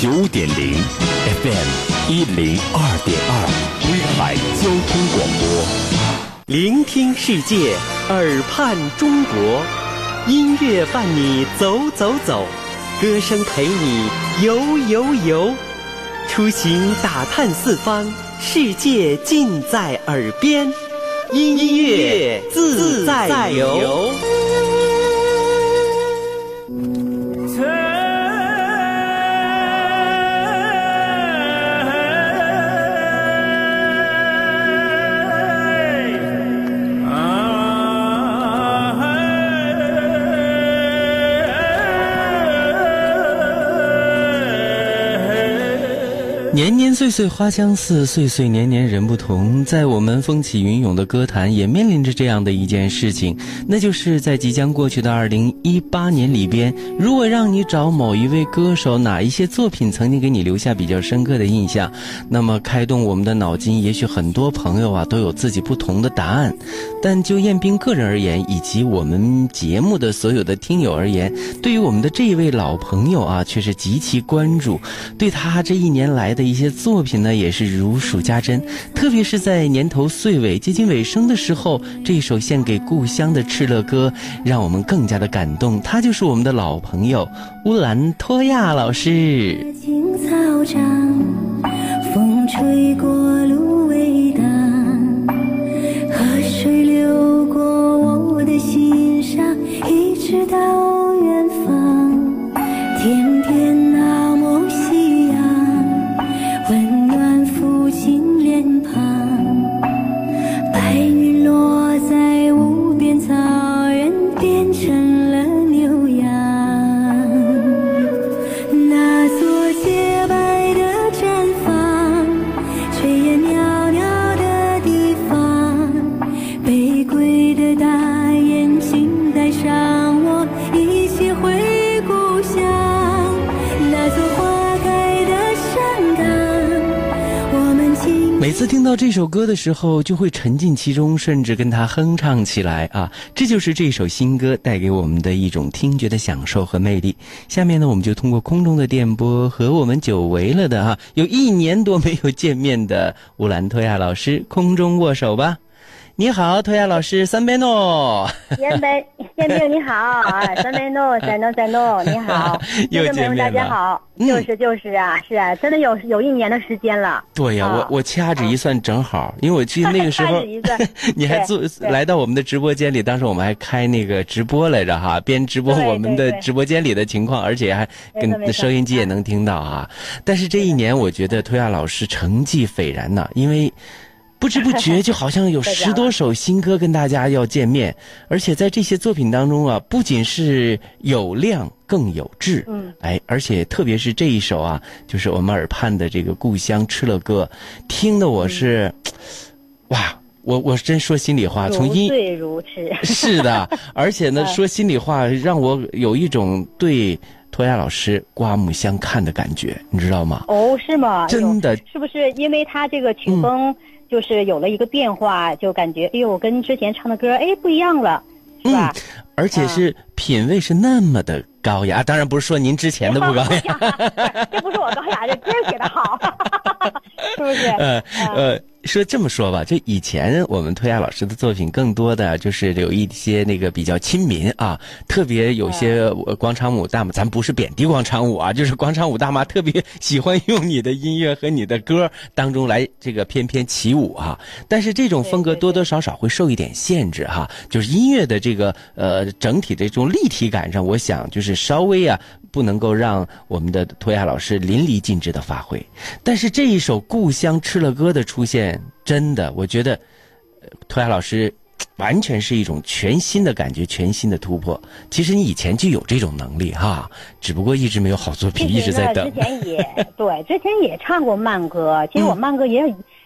九点零，FM 一零二点二，威海交通广播。聆听世界，耳畔中国，音乐伴你走走走，歌声陪你游游游，出行打探四方，世界尽在耳边，音乐自在游。岁岁花相似，岁岁年年人不同。在我们风起云涌的歌坛，也面临着这样的一件事情，那就是在即将过去的二零一八年里边，如果让你找某一位歌手哪一些作品曾经给你留下比较深刻的印象，那么开动我们的脑筋，也许很多朋友啊都有自己不同的答案。但就彦斌个人而言，以及我们节目的所有的听友而言，对于我们的这一位老朋友啊，却是极其关注，对他这一年来的。一些作品呢，也是如数家珍。特别是在年头岁尾接近尾声的时候，这首献给故乡的《敕勒歌》，让我们更加的感动。他就是我们的老朋友乌兰托娅老师。青草长，风吹过芦苇荡，河水流过我的心上，一直到到这首歌的时候，就会沉浸其中，甚至跟它哼唱起来啊！这就是这首新歌带给我们的一种听觉的享受和魅力。下面呢，我们就通过空中的电波和我们久违了的哈、有一年多没有见面的乌兰托娅老师空中握手吧。你好，托亚老师，三杯诺。燕杯，燕兵你好，啊，三杯诺，三诺三诺，你好，又听众朋友大见面了家好，嗯。就是就是啊，是啊，真的有有一年的时间了，对呀、啊。我我掐指一算正好，因为我记得那个时候 你还做来到我们的直播间里，当时我们还开那个直播来着哈，边直播我们的直播间里的情况，而且还跟收音机也能听到啊。但是这一年，我觉得托亚老师成绩斐然呐，因为。不知不觉就好像有 十多首新歌跟大家要见面，而且在这些作品当中啊，不仅是有量更有质，嗯，哎，而且特别是这一首啊，就是我们耳畔的这个《故乡敕勒歌》，听的我是，哇，我我真说心里话，从如音醉如痴，是的，而且呢，嗯。说心里话，让我有一种对托亚老师刮目相看的感觉，你知道吗？哦，是吗？真的。哎是不是因为他这个曲风就是有了一个变化，就感觉哎呦，跟之前唱的歌哎不一样了，是吧？而且是品味是那么的高雅，当然不是说您之前的不高雅，这不是我高雅，这歌写的好，是不是？呃呃，说这么说吧，就以前我们推亚老师的作品，更多的就是有一些那个比较亲民啊，特别有些呃广场舞大妈，咱不是贬低广场舞啊，就是广场舞大妈特别喜欢用你的音乐和你的歌当中来这个翩翩起舞啊、但是这种风格多多少少会受一点限制哈、就是音乐的这个呃整体的这种立体感上，我想就是稍微啊不能够让我们的托亚老师淋漓尽致的发挥。但是这一首《故乡敕勒歌》的出现，真的，我觉得，呃托亚老师 完全是一种全新的感觉，全新的突破。其实你以前就有这种能力哈，只不过一直没有好作品，一直在等之。前也对，之前也唱过慢歌，其实我慢歌也、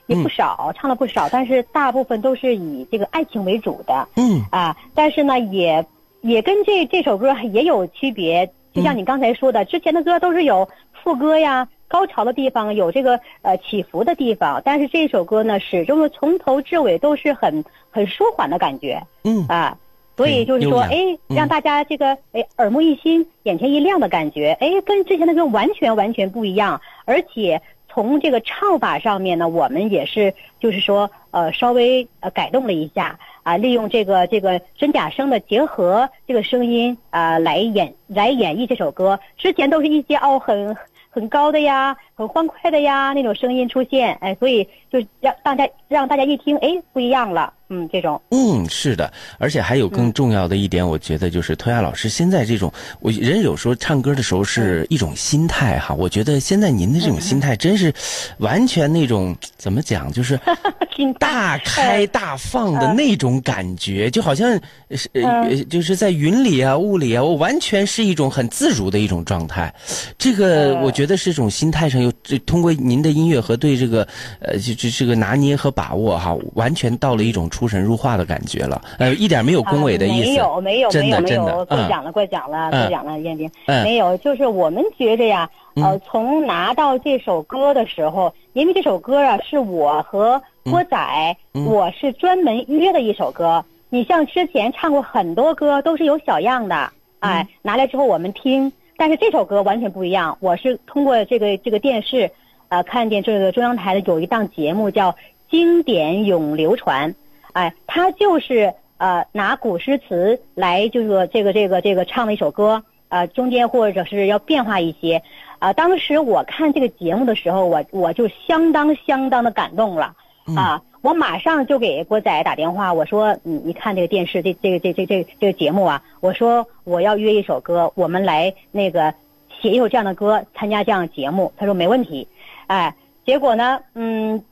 也不少，唱了不少，但是大部分都是以这个爱情为主的嗯啊。但是呢，也也跟这这首歌也有区别，就像你刚才说的，之前的歌都是有副歌呀。高潮的地方有这个呃起伏的地方，但是这首歌呢，始终从头至尾都是很很舒缓的感觉嗯啊。所以就是说，哎，嗯让大家这个哎耳目一新、眼前一亮的感觉，哎，跟之前的歌完全完全不一样，而且从这个唱法上面呢，我们也是就是说呃稍微呃改动了一下啊，利用这个这个真假声的结合这个声音啊来演来演绎这首歌。之前都是一些哦很很高的呀、很欢快的呀那种声音出现，哎，所以就让大家让大家一听，哎，不一样了，嗯，这种。嗯，是的，而且还有更重要的一点，我觉得就是托亚老师现在这种，我人有时候唱歌的时候是一种心态哈，我觉得现在您的这种心态真是完全那种怎么讲，就是 大开大放的那种感觉，就好像是呃就是在云里啊、雾里啊，我完全是一种很自如的一种状态。这个我觉得是一种心态上又，这通过您的音乐和对这个呃就这这个拿捏和把握哈，完全到了一种出神入化的感觉了。呃，一点没有恭维的意思。啊没有没有没有没有，过奖了过奖了嗯过奖了，燕斌，嗯没有，就是我们觉着呀，呃，从拿到这首歌的时候，因为这首歌啊是我和郭仔，嗯我是专门约的一首歌。你像之前唱过很多歌，都是有小样的，哎，拿来之后我们听，但是这首歌完全不一样。我是通过这个这个电视，呃，看见这个中央台的有一档节目叫《经典永流传》，哎，他就是呃拿古诗词来就是说这个这个这个唱的一首歌，呃中间或者是要变化一些，啊、当时我看这个节目的时候，我我就相当相当的感动了，啊，我马上就给郭仔打电话，我说你你看这个电视这这个这这这这个节目啊，我说我要约一首歌，我们来那个写一首这样的歌，参加这样的节目，他说没问题，哎，结果呢，嗯。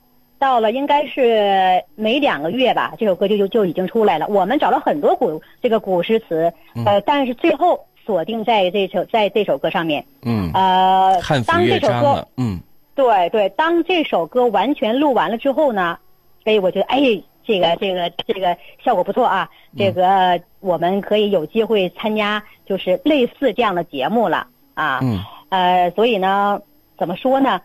到了应该是没两个月吧，这首歌就就就已经出来了。我们找了很多古这个古诗词，呃，但是最后锁定在这首在这首歌上面。嗯，呃，当这首歌，嗯对对，当这首歌完全录完了之后呢，哎，我觉得哎，这个这个这个效果不错啊，这个我们可以有机会参加就是类似这样的节目了啊。嗯呃，所以呢，怎么说呢？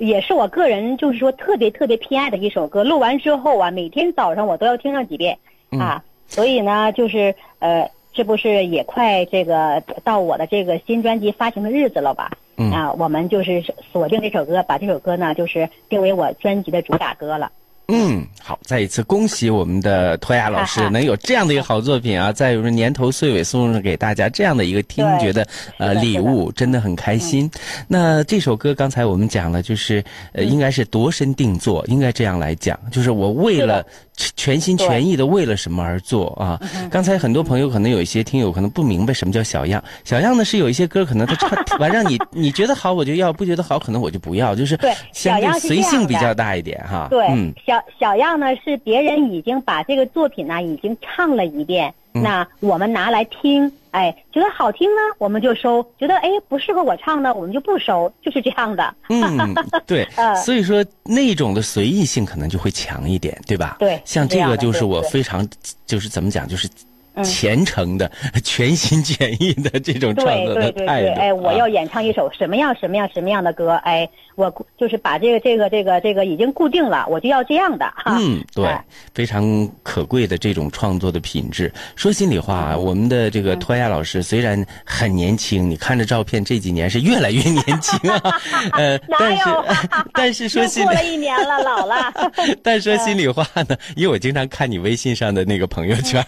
嗯，也是我个人就是说特别特别偏爱的一首歌。录完之后啊，每天早上我都要听上几遍啊。所以呢，就是呃，这不是也快这个到我的这个新专辑发行的日子了吧？嗯啊，我们就是锁定这首歌，把这首歌呢，就是定为我专辑的主打歌了。嗯，好，再一次恭喜我们的托亚老师能有这样的一个好作品啊，在有年头岁尾送给大家这样的一个听觉的呃礼物，真的很开心。那这首歌刚才我们讲了，就是呃，应该是度身定做，应该这样来讲，就是我为了全全心全意的为了什么而做啊。刚才很多朋友可能有一些听友可能不明白什么叫小样，小样呢是有一些歌可能他唱 完让你你觉得好我就要，不觉得好可能我就不要，就是对相对随性比较大一点哈。对，嗯小小样呢是别人已经把这个作品呢已经唱了一遍，嗯那我们拿来听，哎，觉得好听呢我们就收，觉得哎不适合我唱呢我们就不收，就是这样的。嗯，对，呃。所以说那种的随意性可能就会强一点，对吧？对像这个就是我对对。非常，就是怎么讲，就是嗯。虔诚的、全心全意的这种创对作的对对对，态度。哎，我啊。要演唱一首什么样什么样什么样的歌，哎，我就是把这个这个这个这个已经固定了，我就要这样的哈。嗯，对哎，非常可贵的这种创作的品质。说心里话啊，嗯我们的这个托亚老师虽然很年轻，你看着照片这几年是越来越年轻啊，呃，哪但是 但是说心里过了一年了，老了。但说心里话呢，因为我经常看你微信上的那个朋友圈，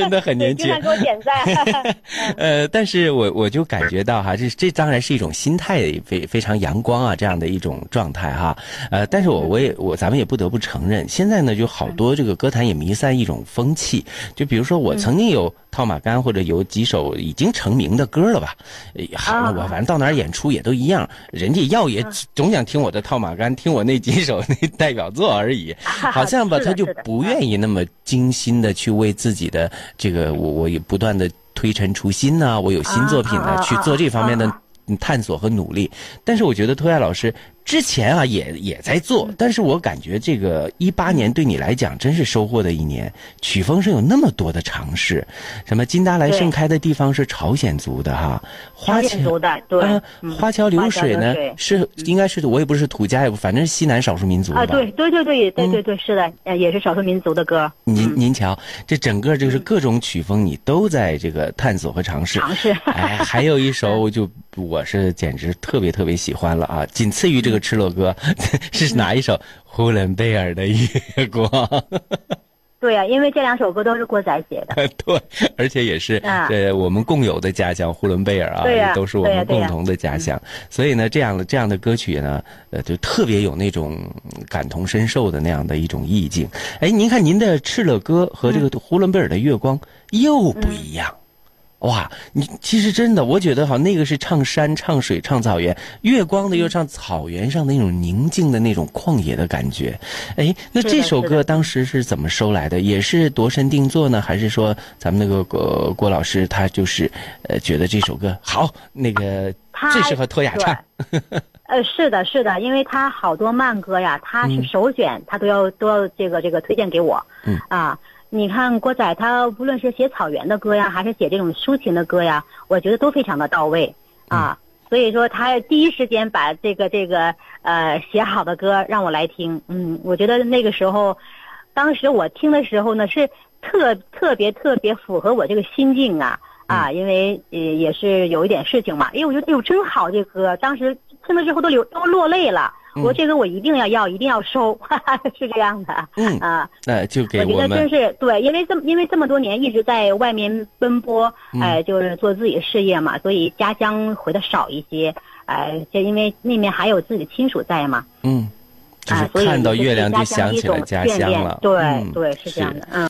真的很年轻经。常给我点赞。呃，但是我我就感觉到哈，这这当然是一种心态非非常阳光啊这样的一种状态哈。呃，但是我我也我咱们也不得不承认，现在呢就好多这个歌坛也弥散一种风气，就比如说我曾经有套马杆或者有几首已经成名的歌了吧，哎好了，我反正到哪儿演出也都一样，人家要也总想听我的套马杆，听我那几首那代表作而已，好像吧他就不愿意那么精心的去为自己的这个我我也不断的推陈出新呐、我有新作品呢、啊啊啊去做这方面的啊。探索和努力。但是我觉得托亚老师之前啊也也在做，但是我感觉这个一八年对你来讲真是收获的一年，曲风上有那么多的尝试，什么金达莱盛开的地方是朝鲜族的哈，花朝鲜族的对啊嗯花桥流水呢是应该是我也不是土家，也不反正是西南少数民族的。对对对对对对对，是的，呃，也是少数民族的歌，您您瞧，这整个就是各种曲风，你都在这个探索和尝试。尝试。哎，还有一首我就我是简直特别特别喜欢了啊，仅次于这个《敕勒歌》，是哪一首？呼伦贝尔的月光。对呀、因为这两首歌都是郭仔写的。对，而且也是啊呃我们共有的家乡呼伦贝尔啊，对都是我们共同的家乡。所以呢，这样的这样的歌曲呢，呃，就特别有那种嗯感同身受的那样的一种意境。哎，您看您的《敕勒歌》和这个呼伦贝尔的月光又不一样。哇，你其实真的，我觉得哈，那个是唱山、唱水、唱草原，月光的又唱草原上的那种宁静的那种旷野的感觉。哎，那这首歌当时是怎么收来的？也是度身定做呢，还是说咱们那个郭郭老师他就是呃觉得这首歌好，那个最适合托雅唱？呃，是的，是的，因为他好多慢歌呀，他是嗯首选，他都要都要这个这个推荐给我。嗯啊，你看郭仔他无论是写草原的歌呀，还是写这种抒情的歌呀，我觉得都非常的到位啊。所以说他第一时间把这个这个呃写好的歌让我来听，嗯，我觉得那个时候，当时我听的时候呢是特特别特别符合我这个心境啊。啊，因为呃也是有一点事情嘛，哎，我觉得哎呦真好这歌，当时听了之后都流都落泪了。我这个我一定要要，一定要收，哈哈，是这样的。嗯啊，那就给我觉得真是对，因为这么因为这么多年一直在外面奔波，嗯哎、就是做自己的事业嘛，所以家乡回的少一些，哎、就因为那面还有自己的亲属在嘛，嗯，就是啊，所以看到月亮就家乡想一种起了家眷恋乡了。对、嗯对，是这样的，嗯。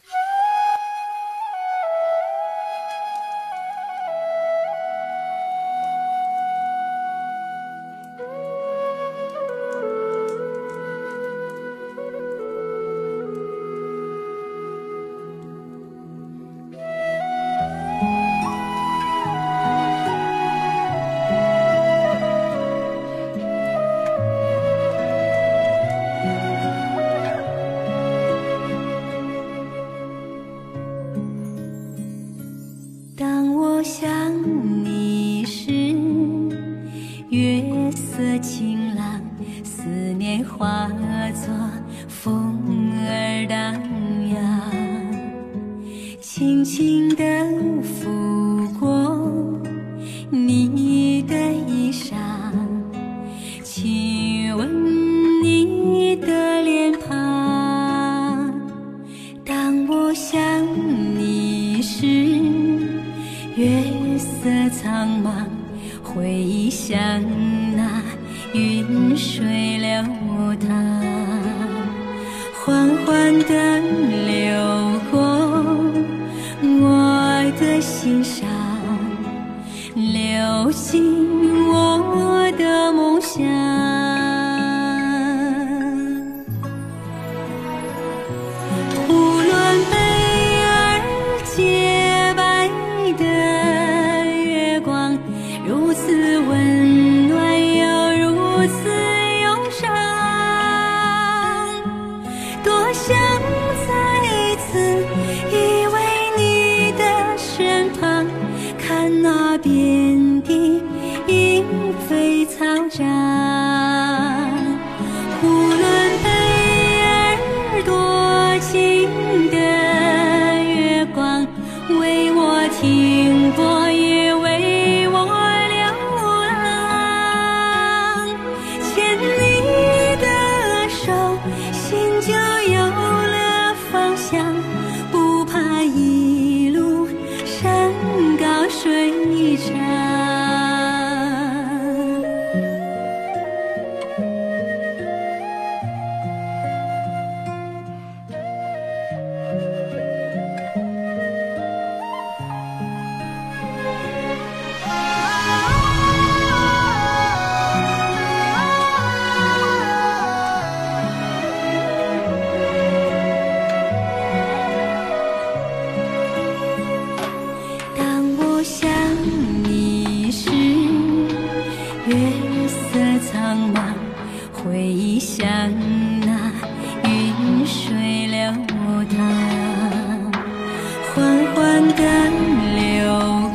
我想你时，月色苍茫，回忆像那云水流淌，缓缓的流的流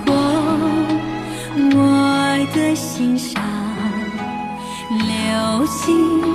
过我的心上，流星